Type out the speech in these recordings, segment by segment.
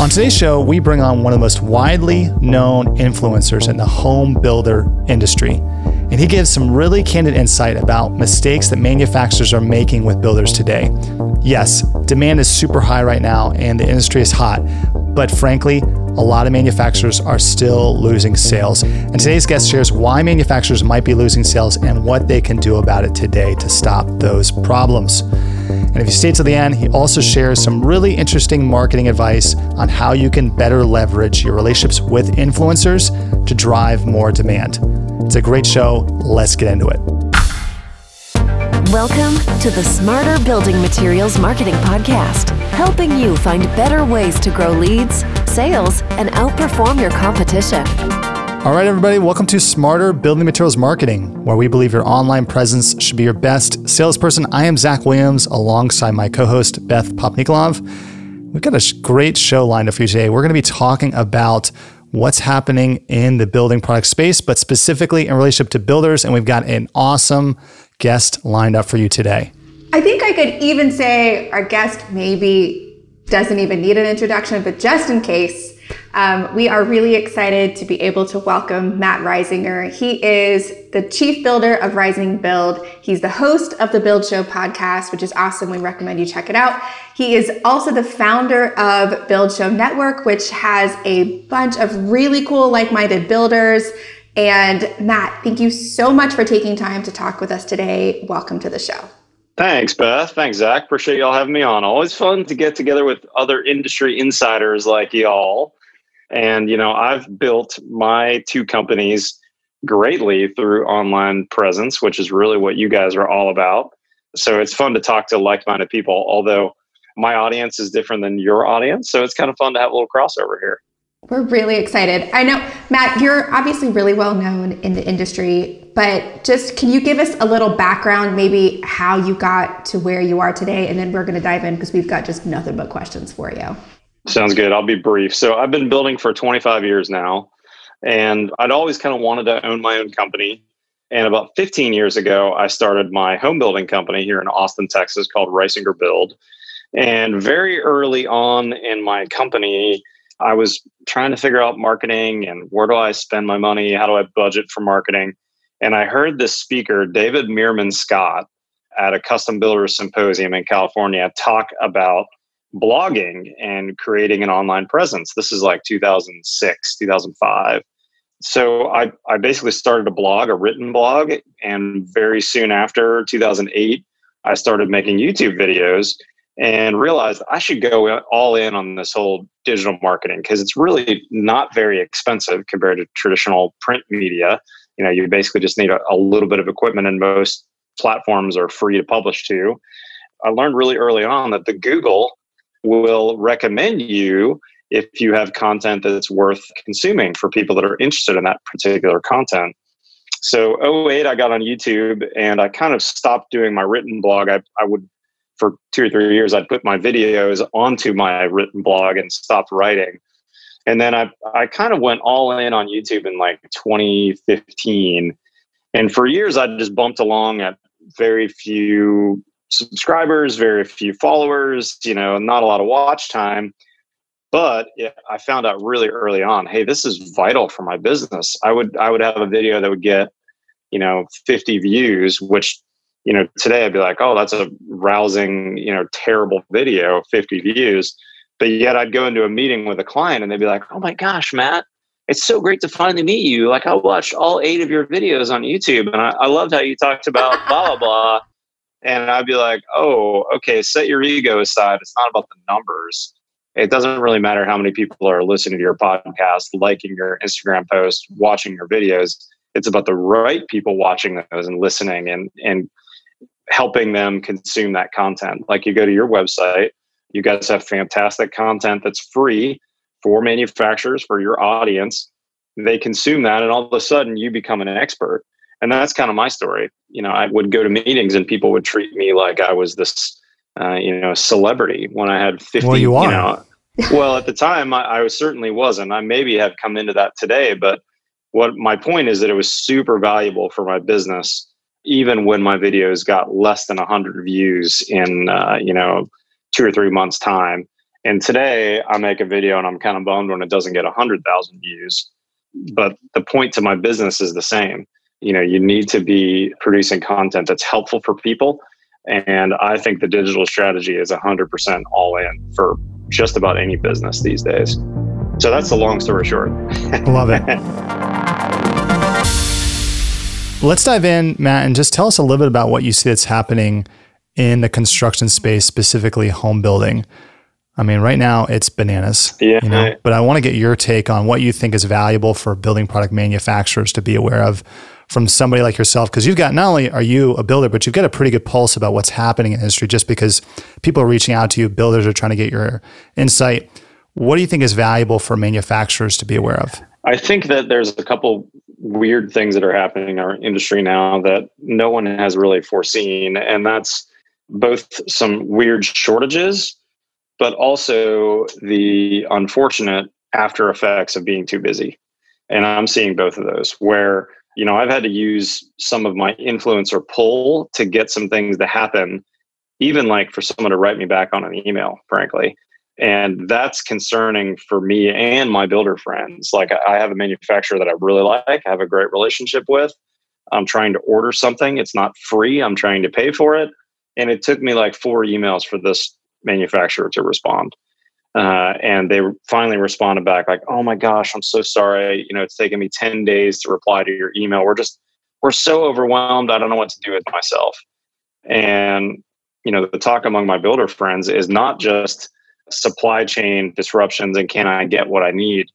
On today's show, we bring on one of the most widely known influencers in the home builder industry. And he gives some really candid insight about mistakes that manufacturers are making with builders today. Yes, demand is super high right now and the industry is hot, but frankly, a lot of manufacturers are still losing sales. And today's guest shares why manufacturers might be losing sales and what they can do about it today to stop those problems. And if you stay till the end, he also shares some really interesting marketing advice on how you can better leverage your relationships with influencers to drive more demand. It's a great show. Let's get into it. Welcome to the Smarter Building Materials Marketing Podcast, helping you find better ways to grow leads, sales, and outperform your competition. All right, everybody, welcome to Smarter Building Materials Marketing, where we believe your online presence should be your best salesperson. I am Zach Williams alongside my co host, Beth Popnikolov. We've got a great show lined up for you today. We're going to be talking about what's happening in the building product space, but specifically in relationship to builders. And we've got an awesome guest lined up for you today. I think I could even say our guest maybe doesn't even need an introduction, but just in case, um, we are really excited to be able to welcome Matt Risinger. He is the chief builder of Risinger Build. He's the host of the Build Show podcast, which is awesome. We recommend you check it out. He is also the founder of Build Show Network, which has a bunch of really cool, like minded builders. And Matt, thank you so much for taking time to talk with us today. Welcome to the show. Thanks, Beth. Thanks, Zach. Appreciate y'all having me on. Always fun to get together with other industry insiders like y'all and, you know, I've built my two companies greatly through online presence, which is really what you guys are all about. So it's fun to talk to like minded people, although my audience is different than your audience. So it's kind of fun to have a little crossover here. We're really excited. I know, Matt, you're obviously really well known in the industry, but just can you give us a little background, maybe how you got to where you are today? And then we're going to dive in because we've got just nothing but questions for you. Sounds good. I'll be brief. So I've been building for 25 years now, and I'd always kind of wanted to own my own company. And about 15 years ago, I started my home building company here in Austin, Texas called Risinger Build. And very early on in my company, I was trying to figure out marketing and where do I spend my money? How do I budget for marketing? And I heard this speaker, David Meerman Scott, at a custom builder symposium in California talk about blogging and creating an online presence. This is like 2006, 2005. So I, I basically started a blog, a written blog, and very soon after 2008, I started making YouTube videos and realized I should go all in on this whole digital marketing because it's really not very expensive compared to traditional print media. You know, you basically just need a, a little bit of equipment, and most platforms are free to publish to. I learned really early on that the Google will recommend you if you have content that's worth consuming for people that are interested in that particular content. So 08, I got on YouTube and I kind of stopped doing my written blog. I, I would, for two or three years, I'd put my videos onto my written blog and stopped writing. And then I, I kind of went all in on YouTube in like 2015. And for years, I just bumped along at very few subscribers, very few followers, you know, not a lot of watch time. But I found out really early on, hey, this is vital for my business. I would I would have a video that would get, you know, 50 views, which, you know, today I'd be like, oh, that's a rousing, you know, terrible video, 50 views. But yet I'd go into a meeting with a client and they'd be like, oh my gosh, Matt, it's so great to finally meet you. Like I watched all eight of your videos on YouTube and I, I loved how you talked about blah blah blah. And I'd be like, oh, okay, set your ego aside. It's not about the numbers. It doesn't really matter how many people are listening to your podcast, liking your Instagram post, watching your videos. It's about the right people watching those and listening and, and helping them consume that content. Like you go to your website, you guys have fantastic content that's free for manufacturers, for your audience. They consume that, and all of a sudden you become an expert and that's kind of my story. You know, I would go to meetings and people would treat me like I was this, uh, you know, celebrity when I had 50. Well, you are. You know, well, at the time, I, I certainly wasn't. I maybe have come into that today, but what my point is that it was super valuable for my business, even when my videos got less than 100 views in, uh, you know, two or three months' time. And today I make a video and I'm kind of bummed when it doesn't get 100,000 views. But the point to my business is the same. You know, you need to be producing content that's helpful for people. And I think the digital strategy is 100% all in for just about any business these days. So that's the long story short. Love it. Let's dive in, Matt, and just tell us a little bit about what you see that's happening in the construction space, specifically home building. I mean, right now it's bananas. Yeah. You know? But I want to get your take on what you think is valuable for building product manufacturers to be aware of from somebody like yourself. Because you've got not only are you a builder, but you've got a pretty good pulse about what's happening in industry just because people are reaching out to you, builders are trying to get your insight. What do you think is valuable for manufacturers to be aware of? I think that there's a couple weird things that are happening in our industry now that no one has really foreseen. And that's both some weird shortages but also the unfortunate after effects of being too busy. And I'm seeing both of those where, you know, I've had to use some of my influencer pull to get some things to happen, even like for someone to write me back on an email, frankly. And that's concerning for me and my builder friends. Like, I have a manufacturer that I really like, I have a great relationship with. I'm trying to order something, it's not free, I'm trying to pay for it. And it took me like four emails for this manufacturer to respond. Uh, and they finally responded back like, "Oh my gosh, I'm so sorry. You know, it's taken me ten days to reply to your email. We're just we're so overwhelmed. I don't know what to do with myself." And you know, the talk among my builder friends is not just supply chain disruptions and can I get what I need,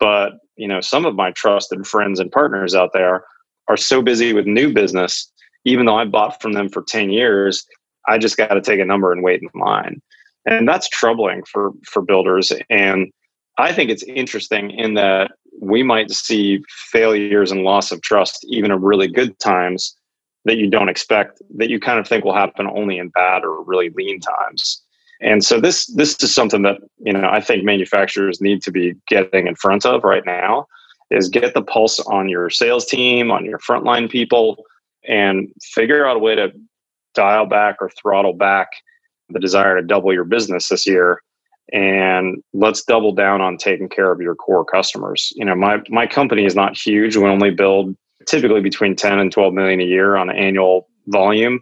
but you know, some of my trusted friends and partners out there are so busy with new business, even though I bought from them for ten years, I just got to take a number and wait in line. And that's troubling for for builders and I think it's interesting in that we might see failures and loss of trust even in really good times that you don't expect that you kind of think will happen only in bad or really lean times. And so this this is something that, you know, I think manufacturers need to be getting in front of right now is get the pulse on your sales team, on your frontline people and figure out a way to dial back or throttle back the desire to double your business this year and let's double down on taking care of your core customers. You know my my company is not huge. We only build typically between 10 and 12 million a year on annual volume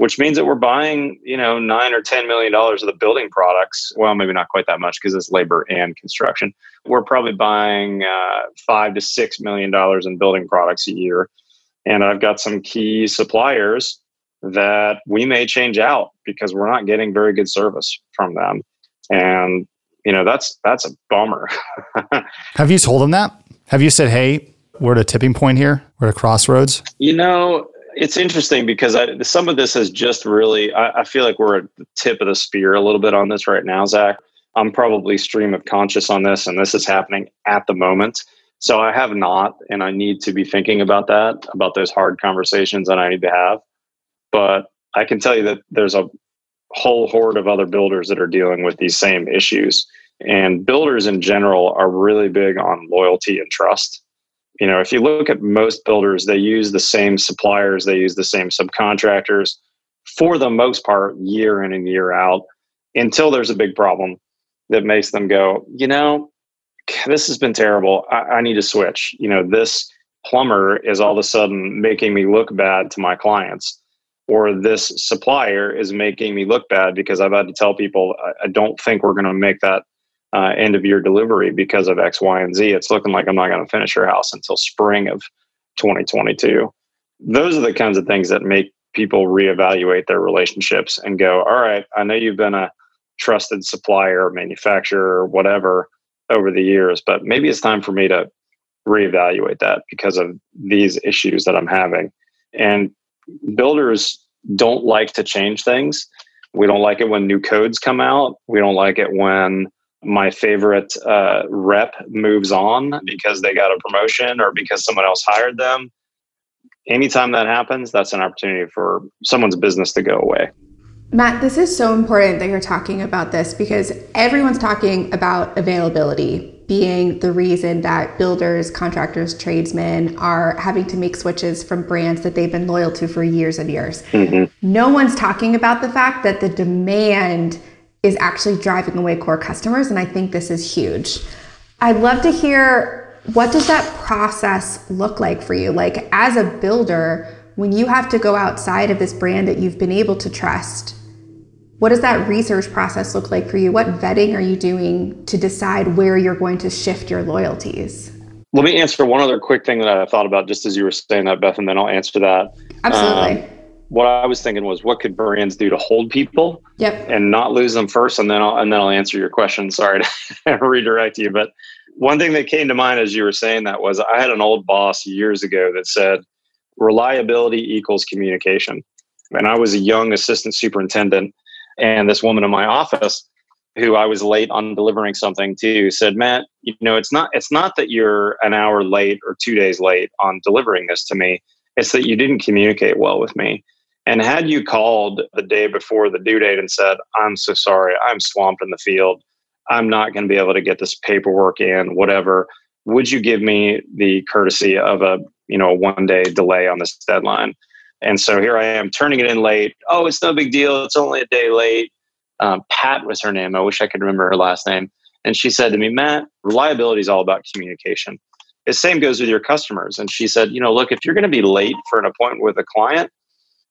which means that we're buying you know 9 or 10 million dollars of the building products. Well maybe not quite that much because it's labor and construction. We're probably buying uh, 5 to 6 million dollars in building products a year. And i've got some key suppliers that we may change out because we're not getting very good service from them. And you know, that's that's a bummer. Have you told them that? Have you said, "Hey, we're at a tipping point here. We're at a crossroads"? You know, it's interesting because I, some of this has just really. I, I, feel like we're at the tip of the spear a little bit on this right now, Zach. I'm probably stream of conscious on this, and this is happening at the moment. So I have not, and I need to be thinking about that, about those hard conversations that I need to have. But I can tell you that there's a whole horde of other builders that are dealing with these same issues. And builders in general are really big on loyalty and trust. You know, if you look at most builders, they use the same suppliers, they use the same subcontractors for the most part, year in and year out, until there's a big problem that makes them go, you know, this has been terrible. I, I need to switch. You know, this plumber is all of a sudden making me look bad to my clients or this supplier is making me look bad because I've had to tell people I, don't think we're going to make that uh, end of year delivery because of X, Y, and Z. It's looking like I'm not going to finish your house until spring of 2022. Those are the kinds of things that make people reevaluate their relationships and go, all right, I know you've been a trusted supplier, manufacturer, whatever over the years, but maybe it's time for me to reevaluate that because of these issues that I'm having. And builders don't like to change things. We don't like it when new codes come out. We don't like it when my favorite uh, rep moves on because they got a promotion or because someone else hired them. Anytime that happens, that's an opportunity for someone's business to go away. Matt, this is so important that you're talking about this because everyone's talking about availability being the reason that builders, contractors, tradesmen are having to make switches from brands that they've been loyal to for years and years. Mm-hmm. No one's talking about the fact that the demand is actually driving away core customers. And I think this is huge. I'd love to hear what does that process look like for you? Like as a builder, when you have to go outside of this brand that you've been able to trust, what does that research process look like for you? What vetting are you doing to decide where you're going to shift your loyalties? Let me answer one other quick thing that I thought about just as you were saying that, Beth, and then I'll answer that. Absolutely. Um, what I was thinking was, what could brands do to hold people, yep. and not lose them first, and then I'll and then I'll answer your question. Sorry to redirect you, but one thing that came to mind as you were saying that was I had an old boss years ago that said reliability equals communication, and I was a young assistant superintendent, and this woman in my office who I was late on delivering something to said, Matt, you know, it's not it's not that you're an hour late or two days late on delivering this to me. It's that you didn't communicate well with me. And had you called the day before the due date and said, I'm so sorry, I'm swamped in the field, I'm not going to be able to get this paperwork in, whatever, would you give me the courtesy of a, you know, one day delay on this deadline? And so here I am turning it in late. Oh, it's no big deal. It's only a day late. Um, Pat was her name. I wish I could remember her last name. And she said to me, Matt, reliability is all about communication. The same goes with your customers. And she said, you know, look, if you're going to be late for an appointment with a client,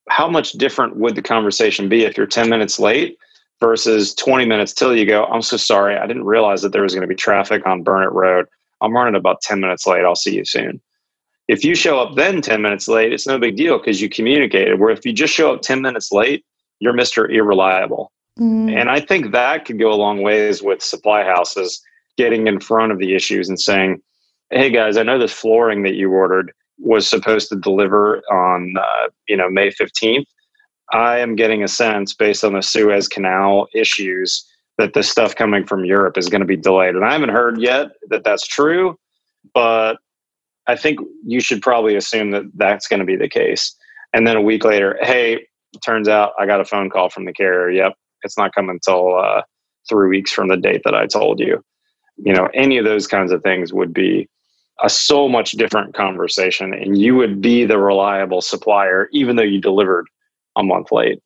how much different would the conversation be if you're 10 minutes late versus 20 minutes till you go, I'm so sorry. I didn't realize that there was going to be traffic on Burnett Road. I'm running about 10 minutes late. I'll see you soon. If you show up then 10 minutes late, it's no big deal because you communicated. Where if you just show up 10 minutes late, you're Mr. Irreliable. Mm. And I think that could go a long ways with supply houses getting in front of the issues and saying, hey guys, I know this flooring that you ordered was supposed to deliver on uh, you know May 15th. I am getting a sense based on the Suez Canal issues that the stuff coming from Europe is going to be delayed. And I haven't heard yet that that's true, but I think you should probably assume that that's going to be the case. And then a week later, hey, turns out I got a phone call from the carrier. Yep, it's not coming until uh, three weeks from the date that I told you. You know, any of those kinds of things would be a so much different conversation and you would be the reliable supplier even though you delivered a month late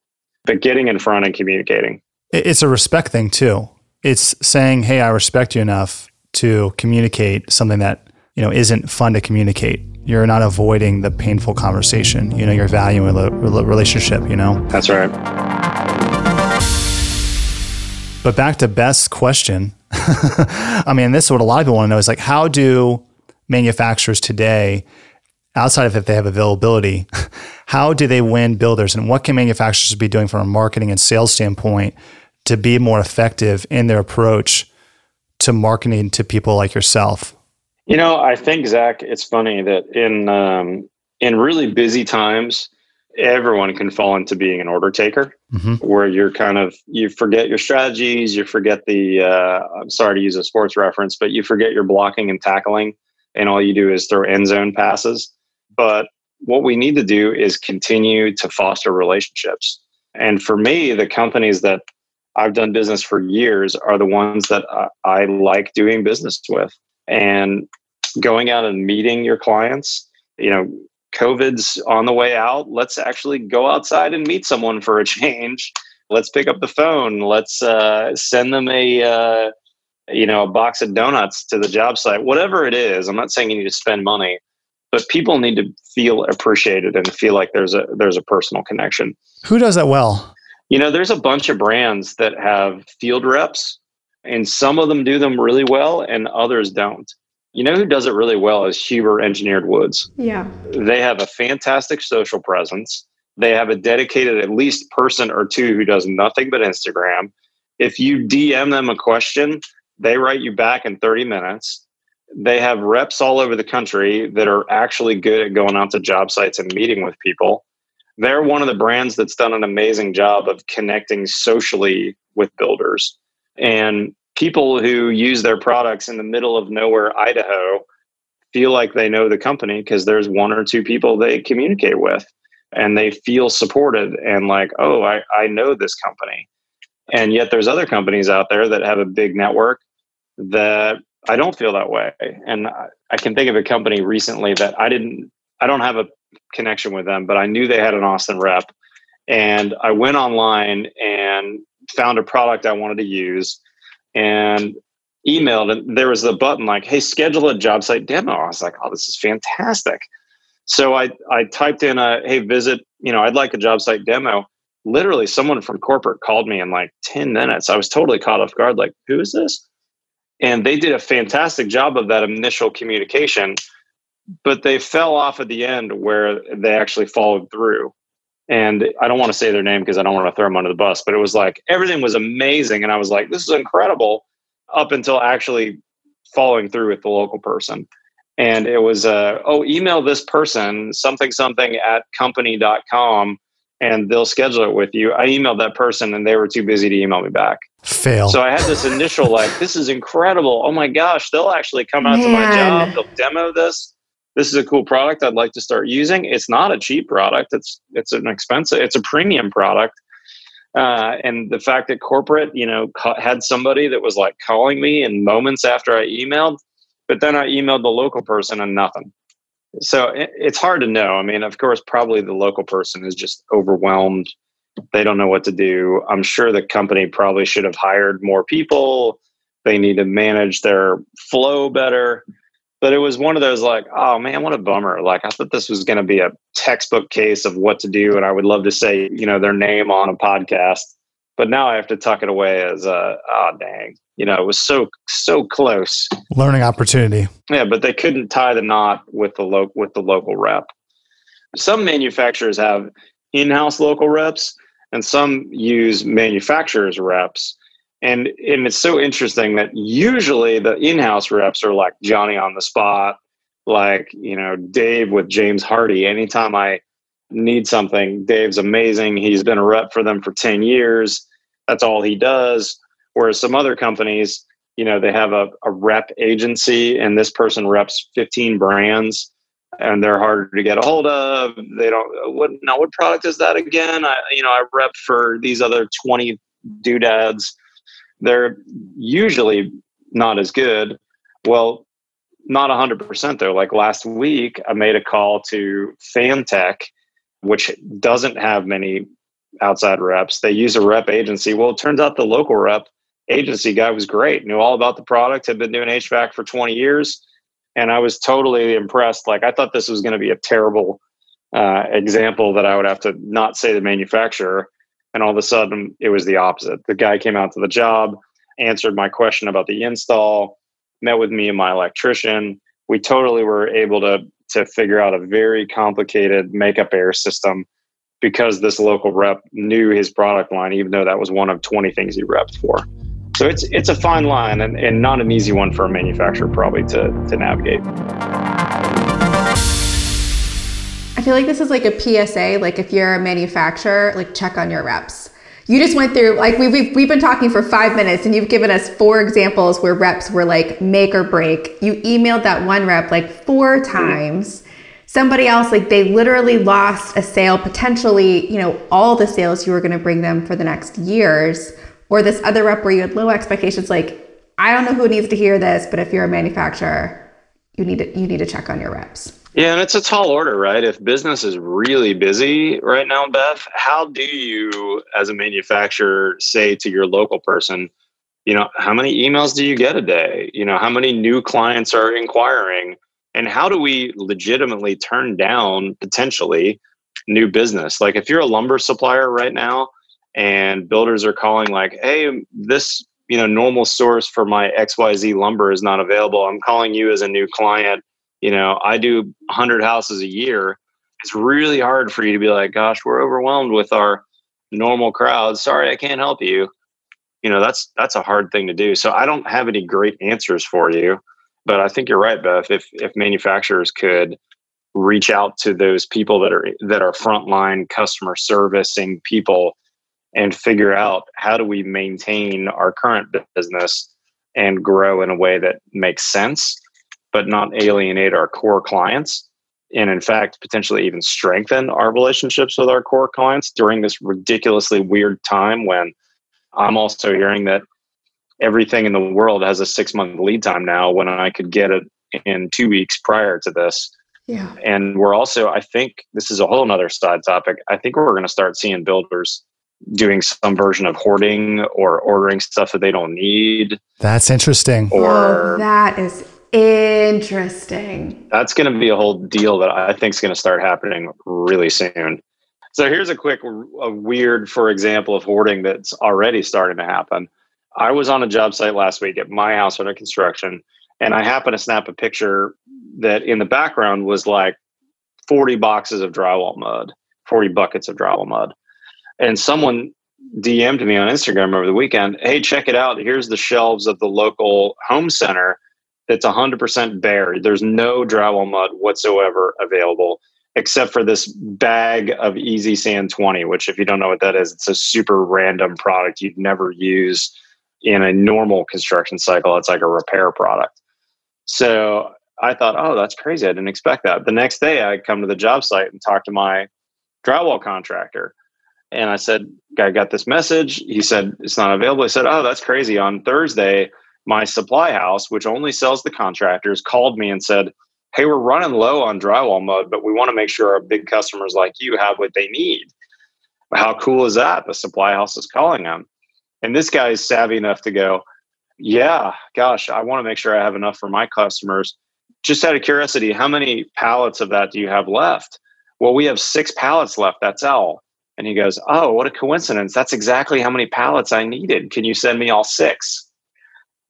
but getting in front and communicating it's a respect thing too it's saying hey i respect you enough to communicate something that you know isn't fun to communicate. You're not avoiding the painful conversation you know you're valuing the relationship you know? That's right. But back to Beth's question i mean this is what a lot of people want to know is like how do manufacturers today, outside of if they have availability, how do they win builders? And what can manufacturers be doing from a marketing and sales standpoint to be more effective in their approach to marketing to people like yourself? You know, I think Zach, it's funny that in um, in really busy times, everyone can fall into being an order taker, mm-hmm. where you're kind of you forget your strategies, you forget the. Uh, I'm sorry to use a sports reference, but you forget your blocking and tackling and all you do is throw end zone passes. But what we need to do is continue to foster relationships. And for me, the companies that I've done business for years are the ones that I like doing business with. And going out and meeting your clients, you know, COVID's on the way out. Let's actually go outside and meet someone for a change. Let's pick up the phone. Let's uh, send them a uh, you know, a box of donuts to the job site, whatever it is. I'm not saying you need to spend money, but people need to feel appreciated and feel like there's a there's a personal connection. Who does that well? You know, there's a bunch of brands that have field reps, and some of them do them really well, and others don't. You know who does it really well is Huber Engineered Woods. Yeah. They have a fantastic social presence. They have a dedicated at least person or two who does nothing but Instagram. If you DM them a question, they write you back in 30 minutes. They have reps all over the country that are actually good at going out to job sites and meeting with people. They're one of the brands that's done an amazing job of connecting socially with builders. And people who use their products in the middle of nowhere, Idaho, feel like they know the company because there's one or two people they communicate with and they feel supported and like, oh, I, I know this company. And yet there's other companies out there that have a big network that I don't feel that way. And I can think of a company recently that I didn't, I don't have a connection with them, but I knew they had an Austin rep. And I went online and found a product I wanted to use and emailed and there was a button like, hey, schedule a job site demo. I was like, oh, this is fantastic. So I, I typed in a, hey, visit, you know, I'd like a job site demo. Literally, someone from corporate called me in like 10 minutes. I was totally caught off guard. Like, who is this? And they did a fantastic job of that initial communication, but they fell off at the end where they actually followed through. And I don't want to say their name because I don't want to throw them under the bus, but it was like everything was amazing. And I was like, this is incredible up until actually following through with the local person. And it was, uh, oh, email this person something something at company.com and they'll schedule it with you. I emailed that person and they were too busy to email me back. Fail. So I had this initial like, this is incredible. Oh my gosh, they'll actually come out Man. to my job. They'll demo this. This is a cool product I'd like to start using. It's not a cheap product. It's it's an expensive. It's a premium product. Uh, and the fact that corporate, you know, had somebody that was like calling me in moments after I emailed, but then I emailed the local person and nothing so it, it's hard to know. I mean, of course, probably the local person is just overwhelmed. They don't know what to do. I'm sure the company probably should have hired more people. They need to manage their flow better. But it was one of those like, oh man, what a bummer. Like I thought this was going to be a textbook case of what to do. And I would love to say, you know, their name on a podcast. But now I have to tuck it away as a, oh dang, you know, it was so so close. Learning opportunity. Yeah, but they couldn't tie the knot with the lo- with the local rep. Some manufacturers have in-house local reps, and some use manufacturers reps. And and it's so interesting that usually the in-house reps are like Johnny on the spot, like you know Dave with James Hardie. Anytime I need something, Dave's amazing. He's been a rep for them for ten years. That's all he does Whereas some other companies, you know, they have a, a rep agency and this person reps 15 brands and they're harder to get a hold of. They don't, what, now what product is that again? I, you know, I rep for these other 20 doodads. They're usually not as good. Well, not 100% though. Like last week, I made a call to Fantech, which doesn't have many outside reps. They use a rep agency. Well, it turns out the local rep agency guy was great, knew all about the product, had been doing HVAC for 20 years. And I was totally impressed. Like, I thought this was going to be a terrible uh, example that I would have to not say the manufacturer. And all of a sudden, it was the opposite. The guy came out to the job, answered my question about the install, met with me and my electrician. We totally were able to to figure out a very complicated makeup air system because this local rep knew his product line, even though that was one of 20 things he repped for. So it's it's a fine line and, and not an easy one for a manufacturer probably to, to navigate. I feel like this is like a PSA. Like if you're a manufacturer, like check on your reps. You just went through like we've, we've, we've been talking for five minutes and you've given us four examples where reps were like make or break. You emailed that one rep like four times. Somebody else, like they literally lost a sale, potentially, you know, all the sales you were going to bring them for the next years or this other rep where you had low expectations like i don't know who needs to hear this but if you're a manufacturer you need to you need to check on your reps yeah and it's a tall order right if business is really busy right now beth how do you as a manufacturer say to your local person you know how many emails do you get a day you know how many new clients are inquiring and how do we legitimately turn down potentially new business like if you're a lumber supplier right now and builders are calling like, "Hey, this you know normal source for my XYZ lumber is not available. I'm calling you as a new client. You know, I do 100 houses a year. It's really hard for you to be like, "Gosh, we're overwhelmed with our normal crowd. Sorry, I can't help you." You know, that's that's a hard thing to do. So I don't have any great answers for you, but I think you're right, Beth. If if manufacturers could reach out to those people that are that are frontline customer servicing people and figure out how do we maintain our current business and grow in a way that makes sense, but not alienate our core clients. And in fact, potentially even strengthen our relationships with our core clients during this ridiculously weird time when I'm also hearing that everything in the world has a six month lead time now when I could get it in two weeks prior to this. Yeah. And we're also, I think this is a whole nother side topic. I think we're going to start seeing builders doing some version of hoarding or ordering stuff that they don't need. That's interesting. Or oh, that is interesting. That's going to be a whole deal that I think is going to start happening really soon. So here's a quick, a weird, for example, of hoarding that's already starting to happen. I was on a job site last week at my house under construction, and I happened to snap a picture that in the background was like 40 boxes of drywall mud, 40 buckets of drywall mud. And someone DM'd me on Instagram over the weekend, hey, check it out. Here's the shelves of the local home center that's 100% bare. There's no drywall mud whatsoever available except for this bag of Easy Sand 20, which, if you don't know what that is, it's a super random product you'd never use in a normal construction cycle. It's like a repair product. So I thought, oh, that's crazy. I didn't expect that. The next day, I come to the job site and talk to my drywall contractor. And I said, I got this message. He said, it's not available. I said, oh, that's crazy. On Thursday, my supply house, which only sells the contractors, called me and said, hey, we're running low on drywall mud, but we want to make sure our big customers like you have what they need. How cool is that? The supply house is calling them. And this guy is savvy enough to go, yeah, gosh, I want to make sure I have enough for my customers. Just out of curiosity, how many pallets of that do you have left? Well, we have six pallets left. That's all. And he goes, Oh, what a coincidence. That's exactly how many pallets I needed. Can you send me all six?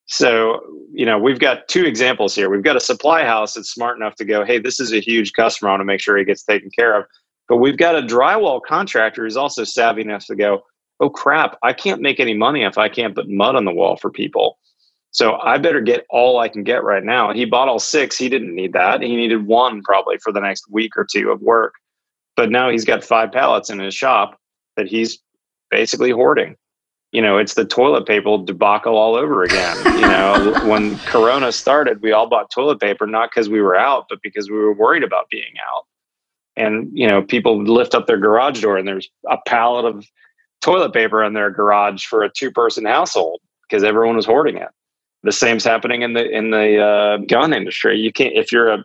So, you know, we've got two examples here. We've got a supply house that's smart enough to go, Hey, this is a huge customer. I want to make sure he gets taken care of. But we've got a drywall contractor who's also savvy enough to go, Oh, crap, I can't make any money if I can't put mud on the wall for people. So I better get all I can get right now. He bought all six. He didn't need that. He needed one probably for the next week or two of work. But now he's got five pallets in his shop that he's basically hoarding. You know, it's the toilet paper debacle all over again. you know, when Corona started, we all bought toilet paper not because we were out, but because we were worried about being out. And you know, people lift up their garage door and there's a pallet of toilet paper in their garage for a two-person household because everyone was hoarding it. The same's happening in the in the uh, gun industry. You can't if you're a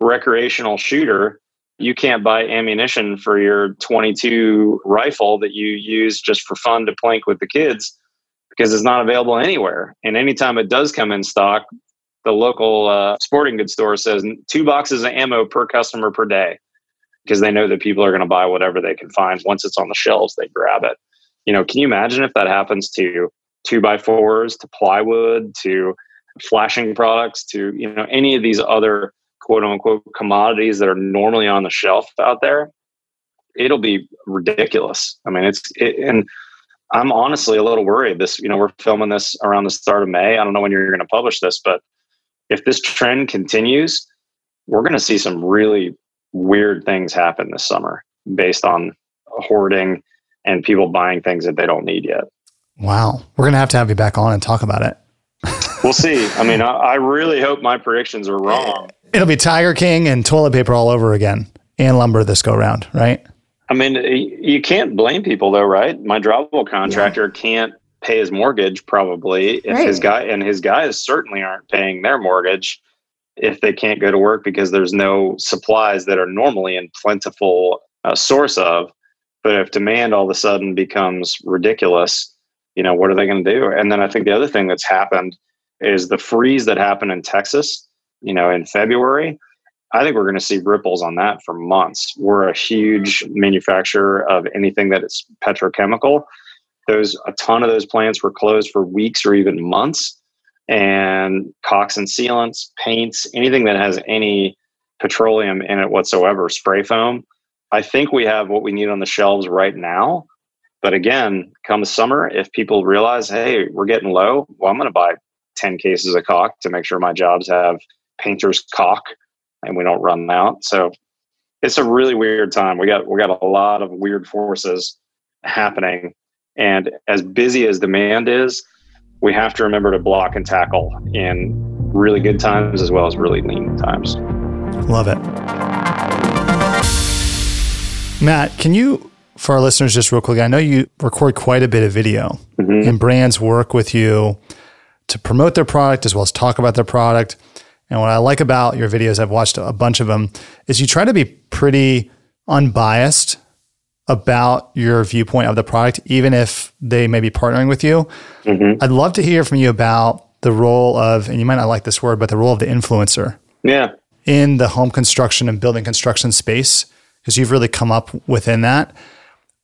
recreational shooter you can't buy ammunition for your 22 rifle that you use just for fun to plank with the kids because it's not available anywhere. And anytime it does come in stock, the local uh, sporting goods store says two boxes of ammo per customer per day because they know that people are going to buy whatever they can find. Once it's on the shelves, they grab it. You know, can you imagine if that happens to two by fours, to plywood, to flashing products, to you know any of these other quote unquote commodities that are normally on the shelf out there, it'll be ridiculous. I mean, it's it, and I'm honestly a little worried. This, you know, we're filming this around the start of May. I don't know when you're going to publish this, but if this trend continues, we're going to see some really weird things happen this summer based on hoarding and people buying things that they don't need yet. Wow. We're going to have to have you back on and talk about it. we'll see. I mean, I, I really hope my predictions are wrong. It'll be Tiger King and toilet paper all over again and lumber this go round, right? I mean, you can't blame people though, right? My drywall contractor yeah. can't pay his mortgage probably if right. his guy and his guys certainly aren't paying their mortgage if they can't go to work because there's no supplies that are normally in plentiful uh, source of. But if demand all of a sudden becomes ridiculous, you know, what are they going to do? And then I think the other thing that's happened is the freeze that happened in Texas you know, in February, I think we're going to see ripples on that for months. We're a huge mm-hmm. manufacturer of anything that is petrochemical. Those a ton of those plants were closed for weeks or even months. And caulks and sealants, paints, anything that has any petroleum in it whatsoever, spray foam. I think we have what we need on the shelves right now. But again, come summer, if people realize, hey, we're getting low, well, I'm going to buy 10 cases of caulk to make sure my jobs have painter's caulk, and we don't run out. So it's a really weird time. We got we got a lot of weird forces happening. And as busy as demand is, we have to remember to block and tackle in really good times as well as really lean times. Love it. Matt, can you, for our listeners, just real quick, I know you record quite a bit of video mm-hmm. and brands work with you to promote their product as well as talk about their product. And what I like about your videos, I've watched a bunch of them, is you try to be pretty unbiased about your viewpoint of the product, even if they may be partnering with you. Mm-hmm. I'd love to hear from you about the role of, and you might not like this word, but the role of the influencer. Yeah. In the home construction and building construction space, because you've really come up within that.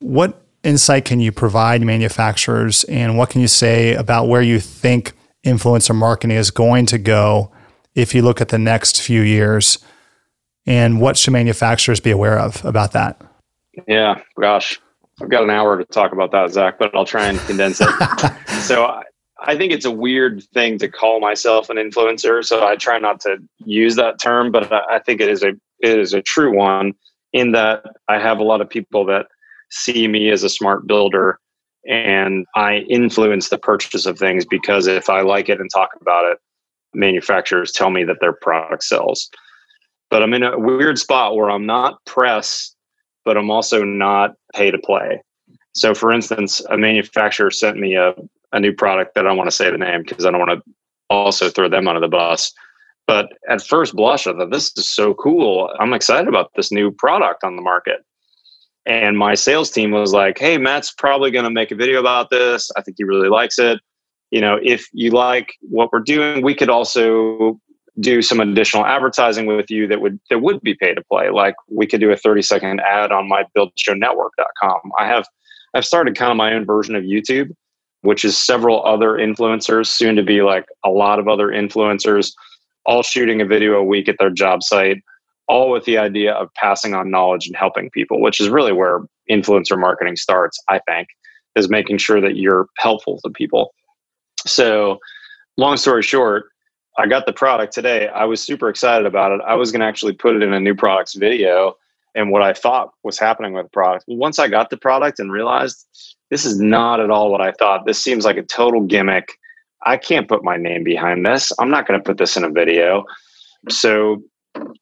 What insight can you provide manufacturers, and what can you say about where you think influencer marketing is going to go if you look at the next few years? And what should manufacturers be aware of about that? Yeah, gosh, I've got an hour to talk about that, Zach, but I'll try and condense it. so I think it's a weird thing to call myself an influencer, so I try not to use that term, but I think it is a it is a true one in that I have a lot of people that see me as a smart builder and I influence the purchase of things because if I like it and talk about it, manufacturers tell me that their product sells. But I'm in a weird spot where I'm not press, but I'm also not pay to play. So, for instance, a manufacturer sent me a, a new product that I don't want to say the name because I don't want to also throw them under the bus. But at first blush, I thought this is so cool. I'm excited about this new product on the market. And my sales team was like, hey, Matt's probably going to make a video about this. I think he really likes it. You know, if you like what we're doing, we could also do some additional advertising with you that would that would be pay to play. Like we could do a 30 second ad on my buildshownetwork.com. I have I've started kind of my own version of YouTube, which is several other influencers, soon to be like a lot of other influencers, all shooting a video a week at their job site all with the idea of passing on knowledge and helping people, which is really where influencer marketing starts, I think, is making sure that you're helpful to people. So, long story short, I got the product today. I was super excited about it. I was going to actually put it in a new products video and what I thought was happening with the product. Once I got the product and realized this is not at all what I thought, this seems like a total gimmick. I can't put my name behind this. I'm not going to put this in a video. So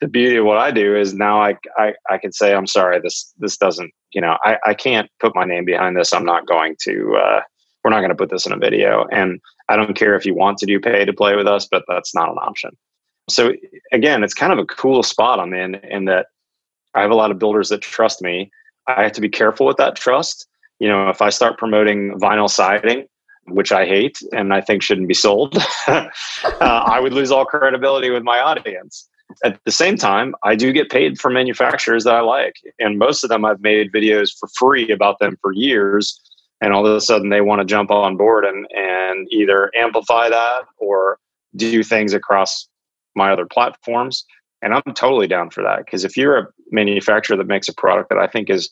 the beauty of what I do is now I, I, I can say, I'm sorry, this, this doesn't, you know, I, I can't put my name behind this. I'm not going to, uh, we're not going to put this in a video. And I don't care if you want to do pay to play with us, but that's not an option. So again, it's kind of a cool spot I'm in, in that I have a lot of builders that trust me. I have to be careful with that trust. You know, if I start promoting vinyl siding, which I hate and I think shouldn't be sold, uh, I would lose all credibility with my audience. At the same time, I do get paid for manufacturers that I like. And most of them I've made videos for free about them for years. And all of a sudden they want to jump on board and, and either amplify that or do things across my other platforms. And I'm totally down for that. Because if you're a manufacturer that makes a product that I think is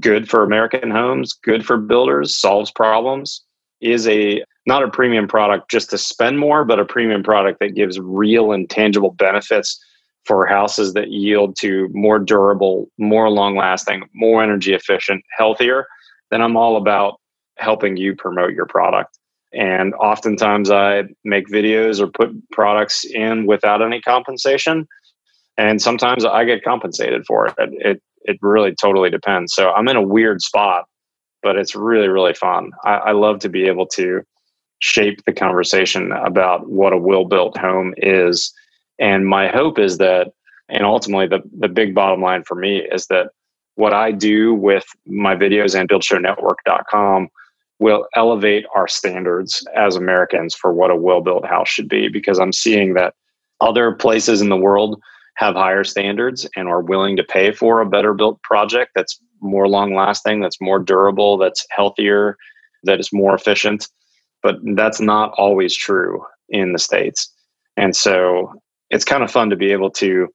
good for American homes, good for builders, solves problems, is a not a premium product just to spend more, but a premium product that gives real and tangible benefits for houses that yield to more durable, more long lasting, more energy efficient, healthier, then I'm all about helping you promote your product. And oftentimes I make videos or put products in without any compensation. And sometimes I get compensated for it. It, it really totally depends. So I'm in a weird spot, but it's really, really fun. I, I love to be able to shape the conversation about what a will built home is. And my hope is that, and ultimately the, the big bottom line for me is that what I do with my videos and buildshownetwork.com will elevate our standards as Americans for what a well built house should be because I'm seeing that other places in the world have higher standards and are willing to pay for a better built project that's more long lasting, that's more durable, that's healthier, that is more efficient. But that's not always true in the states. And so it's kind of fun to be able to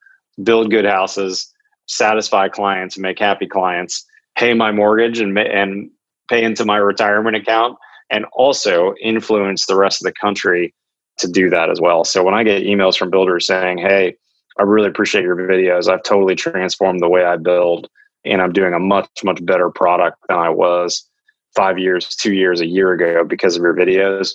build good houses satisfy clients and make happy clients pay my mortgage and and pay into my retirement account and also influence the rest of the country to do that as well so when i get emails from builders saying hey i really appreciate your videos i've totally transformed the way i build and i'm doing a much much better product than i was five years, two years, a year ago because of your videos,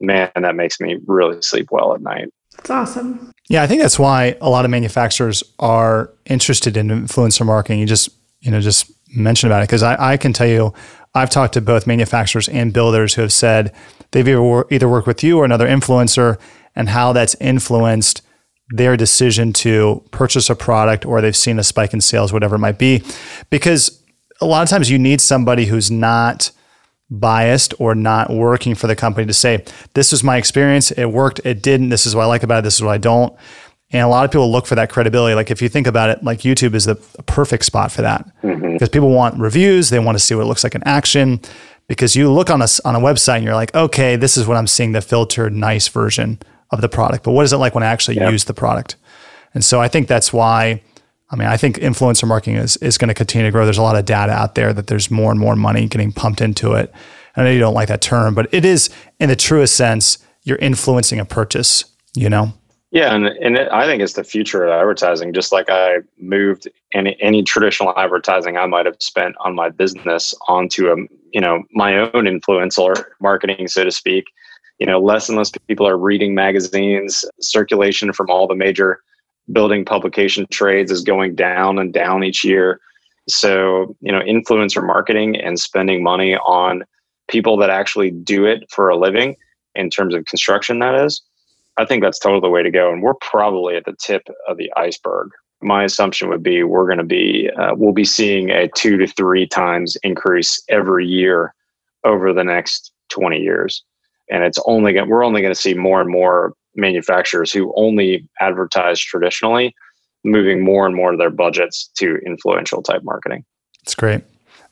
man, that makes me really sleep well at night. That's awesome. Yeah, I think that's why a lot of manufacturers are interested in influencer marketing. You just, you know, just mention about it because I, I can tell you, I've talked to both manufacturers and builders who have said they've either, either worked with you or another influencer and how that's influenced their decision to purchase a product or they've seen a spike in sales, whatever it might be. Because a lot of times you need somebody who's not biased or not working for the company to say, this was my experience. It worked. It didn't. This is what I like about it. This is what I don't. And a lot of people look for that credibility. Like if you think about it, like YouTube is the perfect spot for that mm-hmm. because people want reviews. They want to see what it looks like in action because you look on a, on a website and you're like, okay, this is what I'm seeing the filtered, nice version of the product. But what is it like when I actually yep. use the product? And so I think that's why, I mean, I think influencer marketing is, is going to continue to grow. There's a lot of data out there that there's more and more money getting pumped into it. I know you don't like that term, but it is in the truest sense, you're influencing a purchase, you know? Yeah, and and it, I think it's the future of advertising. Just like I moved any any traditional advertising I might have spent on my business onto a you know my own influencer marketing, so to speak. You know, less and less people are reading magazines. Circulation from all the major building publication trades is going down and down each year. So you know, influencer marketing and spending money on people that actually do it for a living in terms of construction, that is I think that's totally the way to go. And we're probably at the tip of the iceberg. My assumption would be we're going to be, uh, we'll be seeing a two to three times increase every year over the next 20 years. And it's only going we're only going to see more and more manufacturers who only advertise traditionally moving more and more of their budgets to influential type marketing. It's great.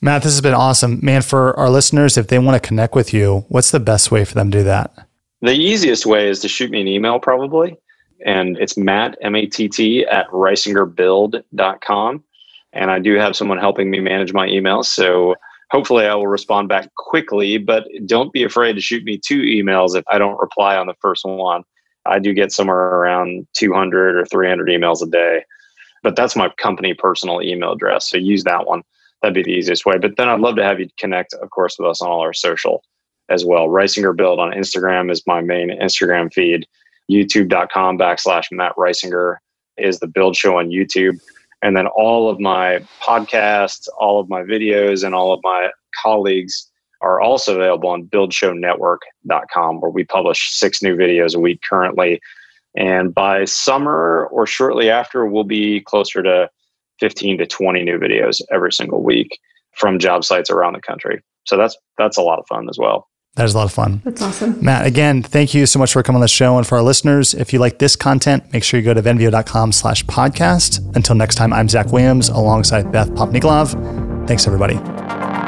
Matt, this has been awesome. Man, for our listeners, if they want to connect with you, what's the best way for them to do that? The easiest way is to shoot me an email, probably. And it's Matt, M A T T, at risingerbuild.com. And I do have someone helping me manage my emails. So hopefully I will respond back quickly, but don't be afraid to shoot me two emails if I don't reply on the first one. I do get somewhere around 200 or 300 emails a day, but that's my company personal email address. So use that one. That'd be the easiest way. But then I'd love to have you connect, of course, with us on all our social as well. Risinger Build on Instagram is my main Instagram feed. YouTube.com backslash Matt Risinger is the build show on YouTube. And then all of my podcasts, all of my videos, and all of my colleagues are also available on buildshownetwork.com, where we publish six new videos a week currently. And by summer or shortly after, we'll be closer to 15 to 20 new videos every single week from job sites around the country. So that's that's a lot of fun as well. That is a lot of fun. That's awesome. Matt, again, thank you so much for coming on the show. And for our listeners, if you like this content, make sure you go to venveo.com slash podcast. Until next time, I'm Zach Williams alongside Beth Popnikolov. Thanks, everybody.